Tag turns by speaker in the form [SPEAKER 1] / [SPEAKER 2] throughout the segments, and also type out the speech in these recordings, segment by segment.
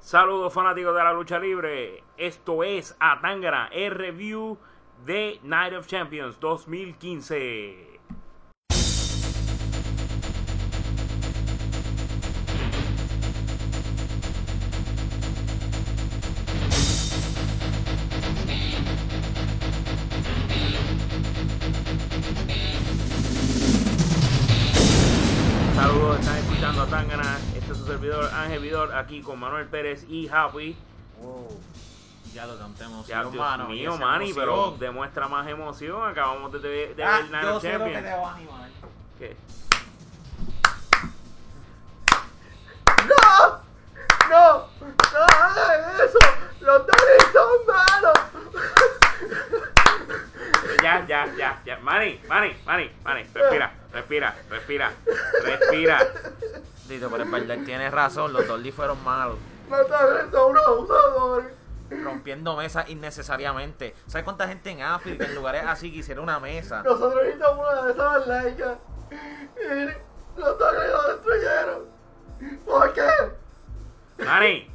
[SPEAKER 1] Saludos fanáticos de la lucha libre. Esto es Atangana, el review de Night of Champions 2015. Aquí con Manuel Pérez y Happy.
[SPEAKER 2] Wow. Ya lo cantemos.
[SPEAKER 1] Ya, Dios mío, Manny, pero demuestra más emoción. Acabamos de, de, de
[SPEAKER 2] ah,
[SPEAKER 1] ver Night
[SPEAKER 2] yo
[SPEAKER 1] of
[SPEAKER 2] sé lo que
[SPEAKER 1] Champions.
[SPEAKER 2] te va a animar.
[SPEAKER 1] ¿Qué?
[SPEAKER 3] ¡No! ¡No! ¡No hagan eso! ¡Los Dodgers son malos!
[SPEAKER 1] Ya, ya, ya, ya. Manny, Manny, Manny, Manny. Respira, respira, respira, respira.
[SPEAKER 2] Dito, pero es verdad, tienes razón, los Dolly fueron malos.
[SPEAKER 3] ¡Los Dodgers son unos abusadores!
[SPEAKER 2] Rompiendo mesas innecesariamente. ¿Sabes cuánta gente en África, en lugares así, quisiera una mesa?
[SPEAKER 3] Nosotros necesitamos una de esas laicas. Y los Dodgers lo destruyeron. ¿Por qué?
[SPEAKER 1] Manny,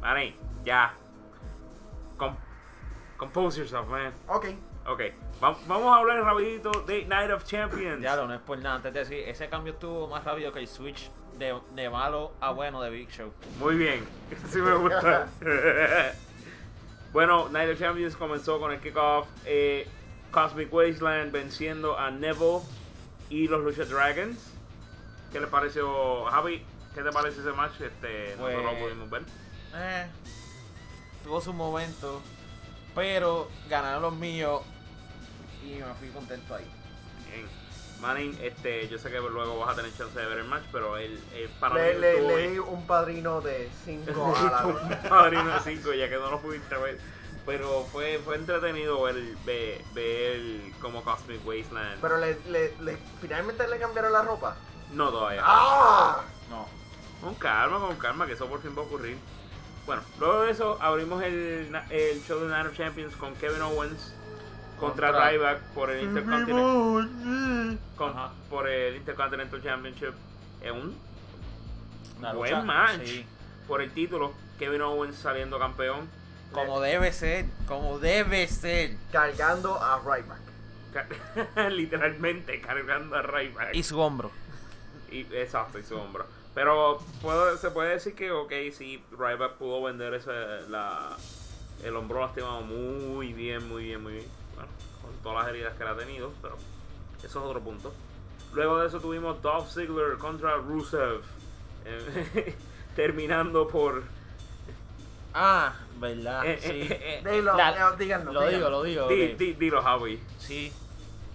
[SPEAKER 1] Manny, ya. Com- compose yourself, man.
[SPEAKER 3] Ok.
[SPEAKER 1] Ok, va- vamos a hablar rapidito de Night of Champions.
[SPEAKER 2] Ya lo, no es por nada. Antes de decir, ese cambio estuvo más rápido que el switch de, de malo a bueno de Big Show.
[SPEAKER 1] Muy bien, sí me gusta. bueno, Night of Champions comenzó con el kickoff. eh, Cosmic Wasteland venciendo a Neville y los Lucha Dragons. ¿Qué le pareció, Javi? ¿Qué te parece ese match? Este,
[SPEAKER 2] Pues-
[SPEAKER 1] nosotros lo pudimos ver.
[SPEAKER 2] Eh, tuvo su momento, pero ganaron los míos y me fui contento ahí.
[SPEAKER 1] Bien. Manning, este, yo sé que luego vas a tener chance de ver el match, pero él, él para
[SPEAKER 3] Le,
[SPEAKER 1] mí
[SPEAKER 3] le, di un padrino de 5 a la
[SPEAKER 1] un padrino de 5 ya que no lo pudiste ver. Pero fue, fue entretenido ver, ver, ver como Cosmic Wasteland.
[SPEAKER 3] Pero le, le, le, finalmente le cambiaron la ropa.
[SPEAKER 1] no todavía.
[SPEAKER 3] ¡Ah!
[SPEAKER 2] No.
[SPEAKER 1] Con calma, con calma, que eso por fin va a ocurrir. Bueno, luego de eso abrimos el, el show de Night of Champions con Kevin Owens contra,
[SPEAKER 2] Contra-
[SPEAKER 1] Ryback por el Intercontinental, con- por el Intercontinental Championship. Es un
[SPEAKER 2] Una
[SPEAKER 1] buen
[SPEAKER 2] lucha,
[SPEAKER 1] match
[SPEAKER 2] sí.
[SPEAKER 1] por el título. Kevin Owens saliendo campeón.
[SPEAKER 2] Como debe ser, como debe ser.
[SPEAKER 3] Cargando a Ryback.
[SPEAKER 1] Literalmente cargando a Ryback.
[SPEAKER 2] Y su hombro.
[SPEAKER 1] Y, exacto, y su hombro. Pero puedo- se puede decir que, ok, sí, Ryback pudo vender ese, la, el hombro lastimado muy bien, muy bien, muy bien. Bueno, con todas las heridas que él ha tenido, pero eso es otro punto. Luego de eso tuvimos Dolph Ziggler contra Rusev. eh, terminando por...
[SPEAKER 2] Ah, verdad.
[SPEAKER 1] Eh,
[SPEAKER 2] sí.
[SPEAKER 1] eh, eh,
[SPEAKER 3] Dilo,
[SPEAKER 2] La-
[SPEAKER 3] díganlo,
[SPEAKER 2] lo
[SPEAKER 3] díganlo.
[SPEAKER 2] digo, lo digo.
[SPEAKER 1] di-
[SPEAKER 2] ok.
[SPEAKER 1] di- dilo, Javi.
[SPEAKER 2] Sí.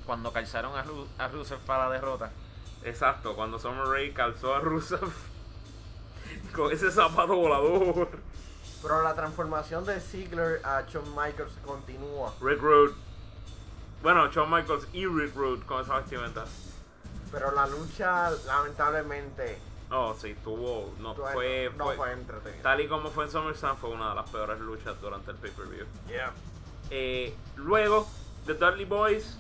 [SPEAKER 2] Cuando calzaron a, Ru a Rusev para la derrota.
[SPEAKER 1] Exacto, cuando Summer Rae calzó a Rusev con ese zapato volador.
[SPEAKER 3] Pero la transformación de Ziggler a Shawn Michaels continúa.
[SPEAKER 1] Rick Rude. Bueno, Shawn Michaels y Rick Rude con esa vestimenta.
[SPEAKER 3] Pero la lucha, lamentablemente,
[SPEAKER 1] Oh, sí, tuvo. No, fue,
[SPEAKER 3] no
[SPEAKER 1] fue-
[SPEAKER 3] fue entretenida.
[SPEAKER 1] Tal y como fue en SummerSlam, fue una de las peores luchas durante el pay-per-view.
[SPEAKER 3] Yeah.
[SPEAKER 1] Eh, luego, The Dudley Boys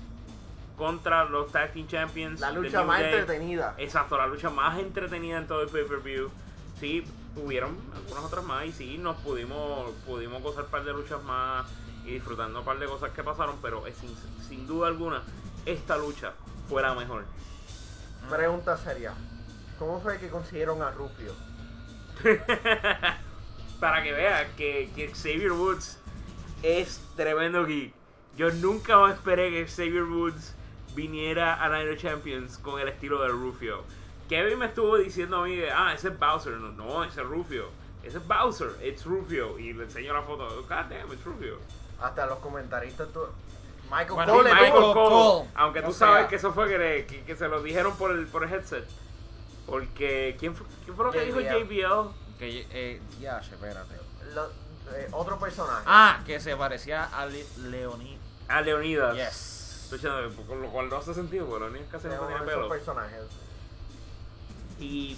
[SPEAKER 1] contra los Tag Team Champions.
[SPEAKER 3] La lucha más
[SPEAKER 1] Day.
[SPEAKER 3] entretenida.
[SPEAKER 1] Exacto, la lucha más entretenida en todo el pay-per-view. Sí, hubieron algunas otras más y sí, nos pudimos, pudimos gozar un par de luchas más y disfrutando un par de cosas que pasaron, pero es sin, sin duda alguna, esta lucha fue la mejor.
[SPEAKER 3] Pregunta seria. ¿Cómo fue que consiguieron a Rufio?
[SPEAKER 1] Para que vean que, que Xavier Woods es tremendo geek. Yo nunca esperé que Xavier Woods viniera a Night of Champions con el estilo de Rufio. Kevin me estuvo diciendo a mí, ah, ese es Bowser. No, no, ese es Rufio. Ese es Bowser, it's Rufio. Y le enseño la foto. God damn, it's Rufio.
[SPEAKER 3] Hasta los comentaristas. tu- Michael
[SPEAKER 2] Bueno,
[SPEAKER 3] Cole.
[SPEAKER 1] Michael Cole.
[SPEAKER 2] Cole.
[SPEAKER 1] Aunque tú
[SPEAKER 2] O
[SPEAKER 1] sabes
[SPEAKER 2] sea-
[SPEAKER 1] que eso fue que, le- que, que se lo dijeron por el, por el headset. Porque, ¿quién fue, quién fue lo que dijo
[SPEAKER 3] JBL.
[SPEAKER 2] Que, eh, ya, espérate.
[SPEAKER 3] lo- eh, otro personaje.
[SPEAKER 2] Ah, que se parecía a Le Leoní.
[SPEAKER 1] A Leonidas.
[SPEAKER 2] Yes.
[SPEAKER 1] Con lo cual no hace sentido, porque Leonidas casi no
[SPEAKER 3] esos
[SPEAKER 1] pelo.
[SPEAKER 3] personajes.
[SPEAKER 1] Y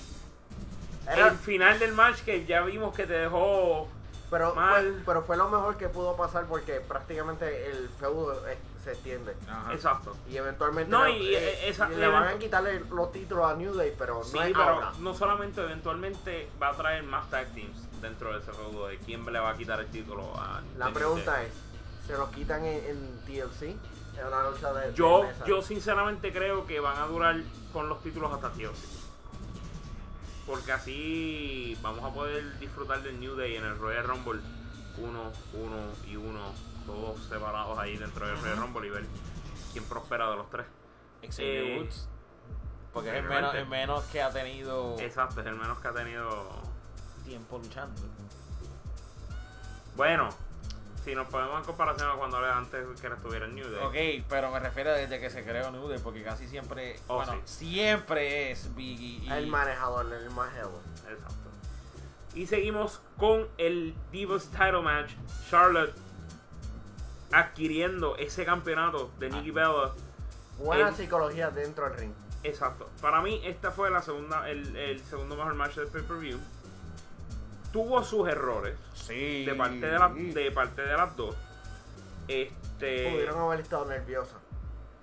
[SPEAKER 3] Era-
[SPEAKER 1] el final del match que ya vimos que te dejó
[SPEAKER 3] pero,
[SPEAKER 1] mal.
[SPEAKER 3] fue, pero fue lo mejor que pudo pasar porque prácticamente el feudo eh, se extiende.
[SPEAKER 2] Ajá.
[SPEAKER 1] Exacto.
[SPEAKER 3] Y eventualmente
[SPEAKER 1] No,
[SPEAKER 3] le,
[SPEAKER 1] y,
[SPEAKER 3] eh,
[SPEAKER 1] eh, esa-
[SPEAKER 3] le van a quitarle los títulos a New Day, pero
[SPEAKER 1] Sí,
[SPEAKER 3] no es
[SPEAKER 1] pero
[SPEAKER 3] ahora.
[SPEAKER 1] no solamente eventualmente va a traer más tag teams dentro de ese juego de quién le va a quitar el título a
[SPEAKER 3] La pregunta es, ¿se los quitan en, en TLC? Es una lucha de, de
[SPEAKER 1] Yo,
[SPEAKER 3] mesa.
[SPEAKER 1] yo sinceramente creo que van a durar con los títulos hasta TLC. Porque así vamos a poder disfrutar del New Day en el Royal Rumble. Uno, uno y uno, todos separados ahí dentro del Royal Rumble y ver quién prospera de los tres.
[SPEAKER 2] Xavier
[SPEAKER 1] Eh,
[SPEAKER 2] Woods. Porque es el menos, el menos que ha tenido
[SPEAKER 1] Exacto, es el menos que ha tenido.
[SPEAKER 2] tiempo luchando.
[SPEAKER 1] Bueno, si nos ponemos en comparación a cuando era antes que estuviera el New Day.
[SPEAKER 2] Ok, pero me refiero desde que se creó New Day, porque casi siempre,
[SPEAKER 1] Oh,
[SPEAKER 2] bueno,
[SPEAKER 1] sí.
[SPEAKER 2] siempre es Biggie y...
[SPEAKER 3] El manejador, el más jevo.
[SPEAKER 1] Exacto. Y seguimos con el Divas Title Match. Charlotte adquiriendo ese campeonato de Nikki Bella.
[SPEAKER 3] Buena
[SPEAKER 1] El-
[SPEAKER 3] psicología dentro del ring.
[SPEAKER 1] Exacto. Para mí, esta fue la segunda, el, el segundo mejor match del pay-per-view. Tuvo sus errores
[SPEAKER 2] Sí.
[SPEAKER 1] de parte de, la- de parte de las dos. Este.
[SPEAKER 3] Pudieron haber estado nerviosas.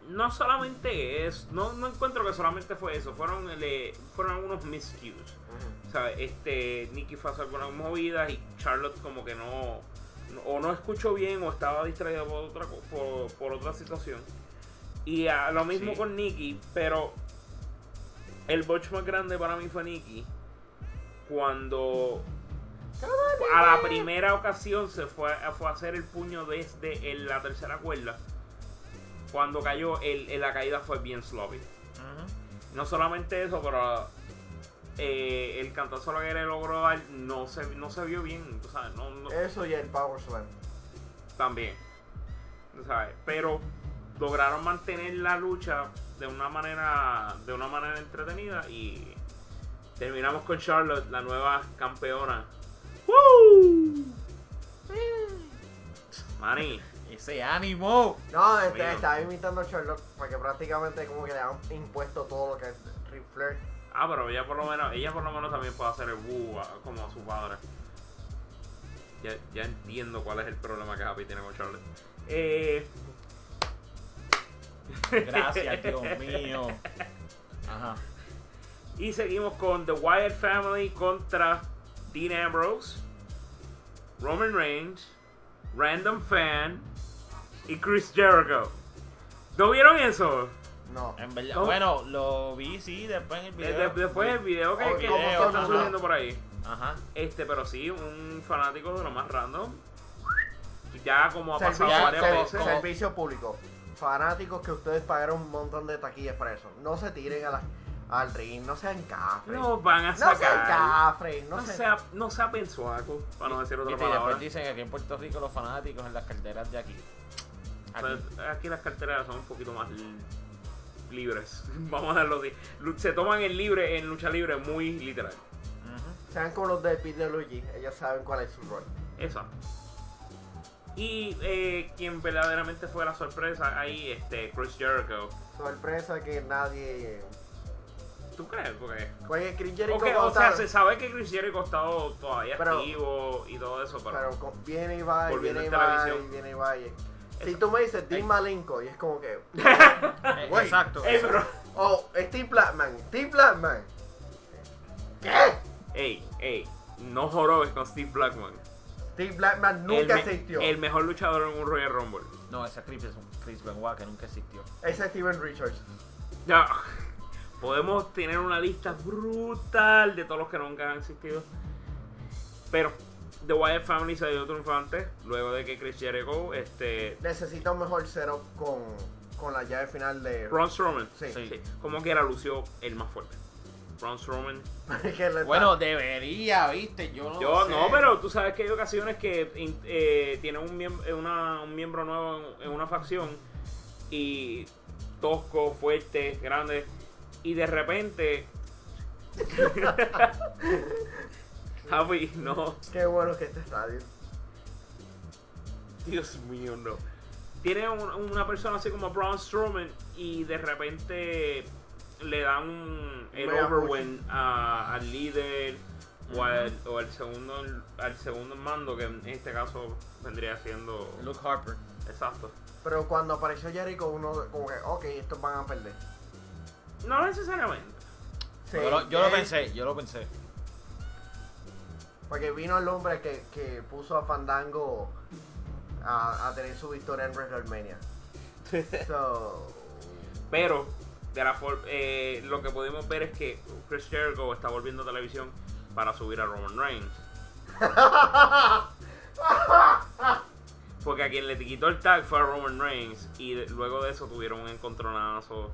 [SPEAKER 1] no solamente es, no, no encuentro que solamente fue eso, fueron, le, fueron algunos miscues. O sea, este, Nicky fue a hacer algunas movidas y Charlotte como que no, no- o no escuchó bien o estaba distraída por otra, co- por, por otra situación. Y a- lo mismo
[SPEAKER 2] Sí.
[SPEAKER 1] con Nicky, pero el botch más grande para mí fue Nicky cuando a la primera ocasión se fue, a- fue a hacer el puño desde el- la tercera cuerda. Cuando cayó, el, el- la caída fue bien sloppy. No solamente eso, pero eh, el cantazo lo que le logró dar no se, no se vio bien, no, no-
[SPEAKER 3] Eso y el Power Slam.
[SPEAKER 1] también. sabes, pero lograron mantener la lucha de una manera de una manera entretenida y terminamos con Charlotte, la nueva campeona. Manny,
[SPEAKER 2] Ese ánimo.
[SPEAKER 3] No, este, estaba imitando a Charlotte porque prácticamente como que le han impuesto todo lo que es Ric Flair.
[SPEAKER 1] Ah, pero ella por lo menos, ella por lo menos también puede hacer el woo a- como a su padre. Ya, ya entiendo cuál es el problema que Happy tiene con Charlotte. Eh,
[SPEAKER 2] Gracias, Dios mío. Ajá.
[SPEAKER 1] y seguimos con The Wyatt Family contra Dean Ambrose, Roman Reigns, Random Fan y Chris Jericho. ¿No vieron eso?
[SPEAKER 3] No.
[SPEAKER 2] En verdad, bueno, lo vi, sí, después en el
[SPEAKER 1] De-
[SPEAKER 2] video.
[SPEAKER 1] de- después el video que,
[SPEAKER 3] Oh,
[SPEAKER 1] que-
[SPEAKER 3] ¿cómo
[SPEAKER 1] que
[SPEAKER 3] está?
[SPEAKER 1] subiendo por ahí.
[SPEAKER 2] Ajá.
[SPEAKER 1] Este, pero sí, un fanático de lo más random. Ya como ha pasado
[SPEAKER 3] Servicio,
[SPEAKER 1] varias
[SPEAKER 3] ser-
[SPEAKER 1] veces.
[SPEAKER 3] servicio público. Fanáticos que ustedes pagaron un montón de taquillas para eso. No se tiren a la, al ring, no sean cafres.
[SPEAKER 1] No van a
[SPEAKER 3] No sean
[SPEAKER 1] sacar.
[SPEAKER 3] cafres, no,
[SPEAKER 1] No
[SPEAKER 3] sean...
[SPEAKER 1] sea, no sea pensuaco, para no decir otra
[SPEAKER 2] Viste, y
[SPEAKER 1] palabra.
[SPEAKER 2] después dicen que aquí en Puerto Rico los fanáticos en las carteras de aquí. Aquí.
[SPEAKER 1] Pues, aquí las carteras son un poquito más li- libres. Vamos a darlo así. Se toman el libre en lucha libre muy literal.
[SPEAKER 2] Ujú.
[SPEAKER 3] Sean como los de Pete Luigi, ellos saben cuál es su rol.
[SPEAKER 1] Exacto. Y eh, quien verdaderamente fue la sorpresa ahí, este, Chris Jericho.
[SPEAKER 3] Sorpresa que nadie...
[SPEAKER 1] ¿Tú crees? Porque.
[SPEAKER 3] Oye, Chris Jericho
[SPEAKER 1] Ok, o sea,
[SPEAKER 3] está-
[SPEAKER 1] se sabe que Chris Jericho ha estado todavía
[SPEAKER 3] Pero-
[SPEAKER 1] activo y todo eso, pero.
[SPEAKER 3] Pero con- viene y va, y viene y va, y viene y va. y- Si tú me dices Dean. Malenko, y es como que...
[SPEAKER 2] Eh, Exacto.
[SPEAKER 3] Oh, Steve Blackman, Steve Blackman. ¿Qué?
[SPEAKER 1] Ey, ey, no jorobes con Steve Blackman.
[SPEAKER 3] Steve Blackman nunca existió.
[SPEAKER 1] el mejor luchador en un Royal Rumble.
[SPEAKER 2] No, ese Chris es un Chris Benoit que nunca existió.
[SPEAKER 3] Ese es Steven Richards.
[SPEAKER 1] Ya, podemos tener una lista brutal de todos los que nunca han existido. Pero The Wyatt Family se dio triunfante luego de que Chris Jericho, este,
[SPEAKER 3] Necesita un mejor setup con, con la llave final de...
[SPEAKER 1] Braun Strowman,
[SPEAKER 3] Sí.
[SPEAKER 1] sí, como que era lució el más fuerte. Braun Strowman.
[SPEAKER 2] Bueno, debería, viste, yo no
[SPEAKER 1] Yo
[SPEAKER 2] sé.
[SPEAKER 1] no, pero tú sabes que hay ocasiones que eh, tiene un, miem- eh, una- un miembro nuevo en, en una facción y tosco, fuerte, grande y de repente Javi, no,
[SPEAKER 3] Qué bueno que este estadio.
[SPEAKER 1] Dios mío, no. Tiene un- una persona así como Braun Strowman y de repente le dan un- el
[SPEAKER 3] Mega
[SPEAKER 1] overwhelm a- al líder o, al, o al segundo al segundo mando que en este caso vendría siendo
[SPEAKER 2] Luke Harper.
[SPEAKER 1] Exacto.
[SPEAKER 3] Pero cuando apareció Jericho, uno como que, ok, estos van a perder.
[SPEAKER 1] No necesariamente.
[SPEAKER 3] Sí,
[SPEAKER 2] yo lo, yo lo pensé, yo lo pensé.
[SPEAKER 3] Porque vino el hombre que, que puso a Fandango a, a tener su victoria en WrestleMania. So,
[SPEAKER 1] Pero, de la for- eh, lo que pudimos ver es que Chris Jericho está volviendo a televisión para subir a Roman Reigns. Porque a quien le quitó el tag fue a Roman Reigns. Y luego de eso tuvieron un encontronazo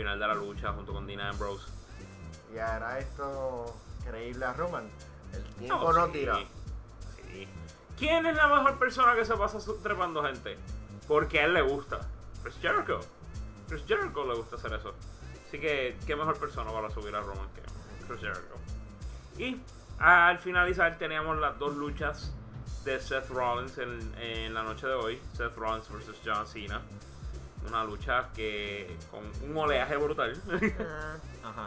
[SPEAKER 1] final de la lucha junto con Dean Ambrose.
[SPEAKER 3] y era esto creíble a Roman. El tiempo
[SPEAKER 1] No,
[SPEAKER 3] no
[SPEAKER 1] sí,
[SPEAKER 3] tira.
[SPEAKER 1] sí. ¿Quién es la mejor persona que se pasa trepando gente? Porque a él le gusta. Chris Jericho. Chris Jericho le gusta hacer eso. Así que, ¿qué mejor persona para subir a Roman que Chris Jericho? Y al finalizar teníamos las dos luchas de Seth Rollins en, en la noche de hoy. Seth Rollins versus John Cena. Una lucha que con un oleaje brutal.
[SPEAKER 2] Ajá.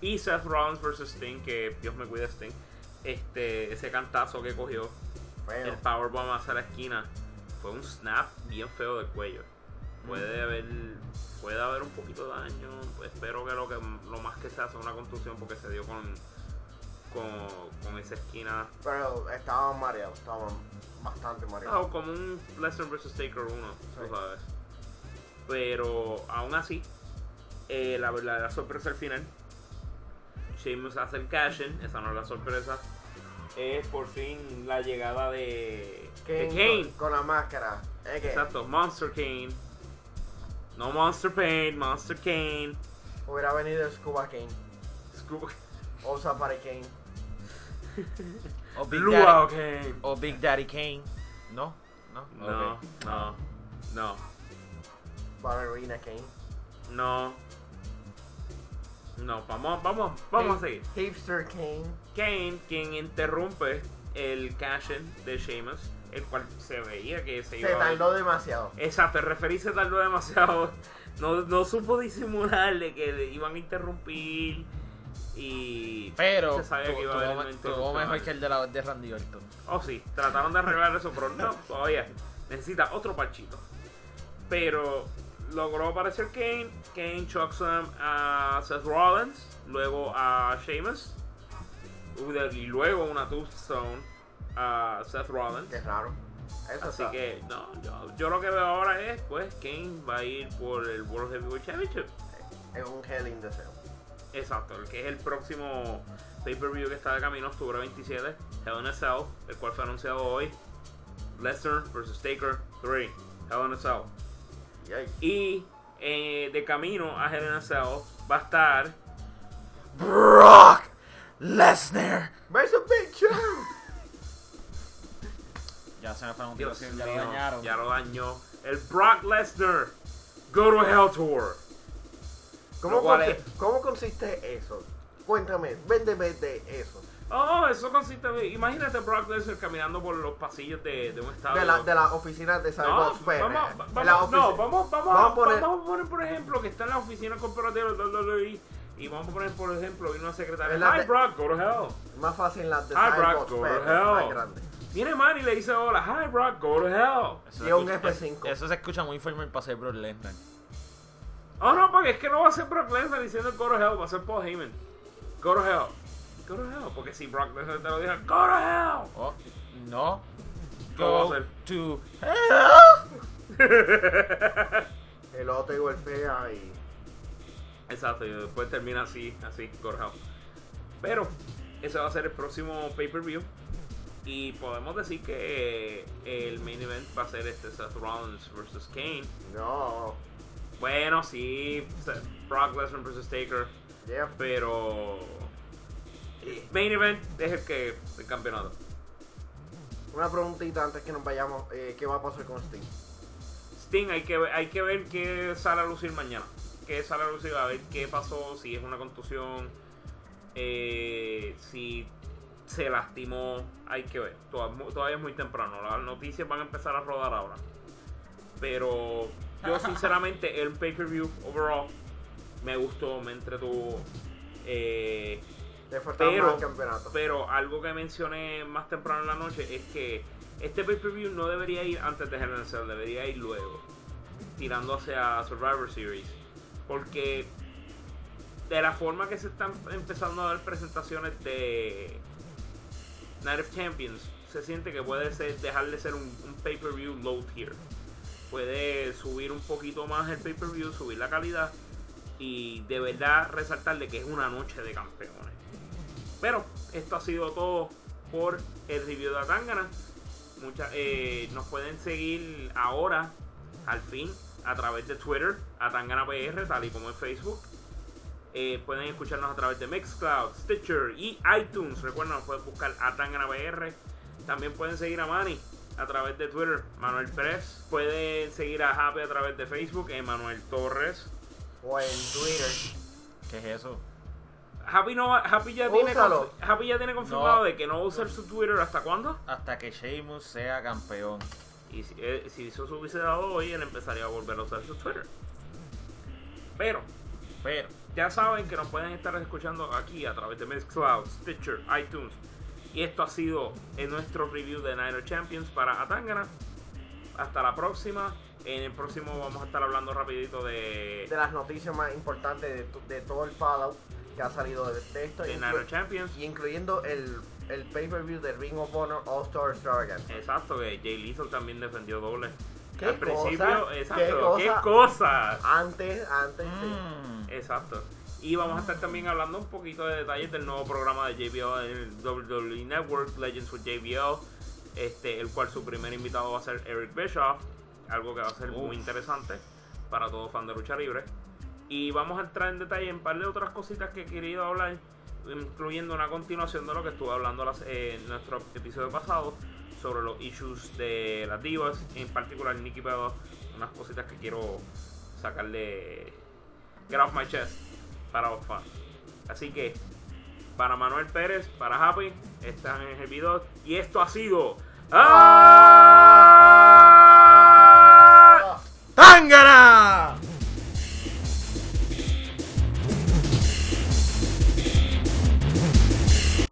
[SPEAKER 1] Y Seth Rollins versus Sting, que Dios me cuide Sting. Este, ese cantazo que cogió,
[SPEAKER 3] Feo.
[SPEAKER 1] el powerbomb hacia la esquina, fue un snap bien feo del cuello. Puede haber, puede haber un poquito de daño. Espero que lo que lo más que se hace una contusión porque se dio con, con, con esa esquina.
[SPEAKER 3] Pero estaban mareados, estaban bastante mareados.
[SPEAKER 1] No, como un Lesnar vs Taker 1,
[SPEAKER 3] Sí.
[SPEAKER 1] tú sabes. Pero aún así, eh, la verdadera sorpresa al final, Sheamus hace el cash in, esa no es la sorpresa, es por fin la llegada de, de
[SPEAKER 3] Kane. Con, con la máscara.
[SPEAKER 1] Exacto, Monster Kane. No Monster Pain, Monster Kane.
[SPEAKER 3] hubiera venido Scuba Kane.
[SPEAKER 1] Screw-
[SPEAKER 3] O Safari Kane.
[SPEAKER 2] O Big,
[SPEAKER 1] Luau
[SPEAKER 2] Daddy,
[SPEAKER 1] Kane.
[SPEAKER 2] o Big Daddy Kane. ¿No? No.
[SPEAKER 1] No, no, no,
[SPEAKER 3] Ballerina Kane.
[SPEAKER 1] no. No, vamos, vamos, vamos a seguir.
[SPEAKER 3] Hipster Kane.
[SPEAKER 1] Kane, quien interrumpe el cash-in de Sheamus, el cual se veía que se
[SPEAKER 3] Se
[SPEAKER 1] iba a...
[SPEAKER 3] tardó demasiado.
[SPEAKER 1] Exacto, el referí se tardó demasiado. No, no supo disimularle que le iban a interrumpir y...
[SPEAKER 2] Pero
[SPEAKER 1] se sabía
[SPEAKER 2] tu-
[SPEAKER 1] que iba a haber
[SPEAKER 2] mejor que el de, la, de Randy Orton.
[SPEAKER 1] Oh sí, trataron de arreglar eso, pero no, todavía necesita otro parchito. Pero logró aparecer Kane, Kane chokeslam a Seth Rollins, luego a Sheamus, y luego una tombstone a Seth Rollins.
[SPEAKER 3] Qué raro. Eso
[SPEAKER 1] Así
[SPEAKER 3] está-
[SPEAKER 1] que, no, yo, yo lo que veo ahora es, pues, Kane va a ir por el World Heavyweight Championship.
[SPEAKER 3] es un Hell in the Cell.
[SPEAKER 1] Exacto, el que es el próximo pay-per-view que está de camino, octubre 27, Hell in a Cell, el cual fue anunciado hoy. Lesnar vs. Taker 3, Hell in a Cell. Y eh, de camino a Hell in a Cell va a estar
[SPEAKER 2] Brock Lesnar.
[SPEAKER 3] Versus Big Show.
[SPEAKER 2] Ya se me fue un
[SPEAKER 1] Dios
[SPEAKER 2] ya
[SPEAKER 1] mío,
[SPEAKER 2] lo dañaron.
[SPEAKER 1] ya lo dañó, el Brock Lesnar Go to Hell Tour.
[SPEAKER 3] ¿Cómo, consi-
[SPEAKER 1] es-
[SPEAKER 3] ¿Cómo consiste eso? Cuéntame, véndeme de eso.
[SPEAKER 1] Oh, eso consiste en, imagínate Brock Lesnar caminando por los pasillos de, de un estadio.
[SPEAKER 3] De la, de la oficina de
[SPEAKER 1] No,
[SPEAKER 3] Cyborg PR.
[SPEAKER 1] vamos, vamos, no, vamos, vamos,
[SPEAKER 3] Vamos
[SPEAKER 1] a
[SPEAKER 3] poner-
[SPEAKER 1] vamos a poner, por ejemplo, que está en la oficina corporativa de WWE y vamos a poner, por ejemplo, una secretaria. Hi,
[SPEAKER 3] de-
[SPEAKER 1] Brock, go to hell.
[SPEAKER 3] Más fácil la de
[SPEAKER 1] Hi, Brock, go to hell. Viene Manny y le dice hola. Hi, Brock, go to hell.
[SPEAKER 2] Eso
[SPEAKER 3] Y un
[SPEAKER 2] escucha-
[SPEAKER 3] F5.
[SPEAKER 2] Eso se escucha muy formal para ser Brock Lesnar.
[SPEAKER 1] Oh, no, porque es que no va a ser Brock Lesnar diciendo go to hell, va a ser Paul Heyman. Go to hell. Go to hell. Porque si Brock Lesnar te lo dice, go to hell.
[SPEAKER 2] Oh, no.
[SPEAKER 1] ¿Cómo va a
[SPEAKER 2] Go to
[SPEAKER 3] El otro golpea y.
[SPEAKER 1] Exacto, y después termina así, así, go to hell. Pero, ese va a ser el próximo pay-per-view. Y podemos decir que el main event va a ser este Seth Rollins vs. Kane.
[SPEAKER 3] No.
[SPEAKER 1] Bueno, sí, Brock Lesnar vs. Taker.
[SPEAKER 3] Yeah.
[SPEAKER 1] Pero main event es el que el campeonato.
[SPEAKER 3] Una preguntita antes que nos vayamos. eh, ¿Qué va a pasar con Sting?
[SPEAKER 1] Sting hay que ver, hay que ver qué sale a lucir mañana. Qué sale a lucir, a ver qué pasó, si es una contusión, eh, si se lastimó, hay que ver. Toda- Todavía es muy temprano, las noticias van a empezar a rodar ahora. Pero yo sinceramente el pay-per-view overall me gustó, me entretuvo. Eh,
[SPEAKER 3] Le
[SPEAKER 1] Pero-
[SPEAKER 3] más campeonato.
[SPEAKER 1] Pero algo que mencioné más temprano en la noche es que este pay-per-view no debería ir antes de Hell in a Cell, debería ir luego, tirando hacia Survivor Series. Porque de la forma que se están empezando a dar presentaciones de Night of Champions, se siente que puede ser, dejar de ser un, un pay-per-view low tier. Puede subir un poquito más el pay-per-view, subir la calidad y de verdad resaltar de que es una noche de campeones. Pero esto ha sido todo por el review de Atangana. Mucha- eh, nos pueden seguir ahora, al fin, a través de Twitter, Atangana PR, tal y como en Facebook. Eh, pueden escucharnos a través de Mixcloud, Stitcher y iTunes. Recuerden, nos pueden buscar Atangana PR. También pueden seguir a Manny a través de Twitter, Manuel Pérez. Pueden seguir a Happy a través de Facebook, Emanuel Torres.
[SPEAKER 3] O en Twitter.
[SPEAKER 2] ¿Qué es eso?
[SPEAKER 1] Happy, no, Happy, ya, tiene,
[SPEAKER 3] Úsalo.
[SPEAKER 1] confi- Happy ya tiene confirmado
[SPEAKER 2] No.
[SPEAKER 1] de que no va a usar su Twitter hasta cuándo.
[SPEAKER 2] Hasta que Sheamus sea campeón.
[SPEAKER 1] Y si, eh, si eso se hubiese dado hoy, él empezaría a volver a usar su Twitter. Pero,
[SPEAKER 2] Pero,
[SPEAKER 1] ya saben que nos pueden estar escuchando aquí a través de Mixcloud, Stitcher, iTunes. Y esto ha sido en nuestro review de of Champions para Atangana. Hasta la próxima. En el próximo vamos a estar hablando rapidito de,
[SPEAKER 3] De las noticias más importantes de, de todo el Fallout que ha salido de, de esto.
[SPEAKER 1] de Champions.
[SPEAKER 3] y incluyendo el, el pay-per-view de Ring of Honor All-Star Extravaganza.
[SPEAKER 1] Exacto, que Jay Lethal también defendió doble.
[SPEAKER 3] ¿Qué
[SPEAKER 1] Al principio,
[SPEAKER 3] cosa?
[SPEAKER 1] exacto,
[SPEAKER 3] ¿Qué
[SPEAKER 1] qué
[SPEAKER 3] cosa? Antes, antes, sí.
[SPEAKER 2] mm,
[SPEAKER 1] Exacto. Y vamos a estar también hablando un poquito de detalles del nuevo programa de JBL en el WWE Network, Legends with JBL, este, el cual su primer invitado va a ser Eric Bischoff, algo que va a ser muy interesante para todo fan de lucha libre. Y vamos a entrar en detalle en un par de otras cositas que he querido hablar, incluyendo una continuación de lo que estuve hablando eh, en nuestro episodio pasado sobre los issues de las divas, en particular Nikki Bella, unas cositas que quiero sacarle get off my chest para los fans. Así que para Manuel Pérez, para Happy, están en el video y esto ha sido ¡Ah!
[SPEAKER 2] ¡Tángana!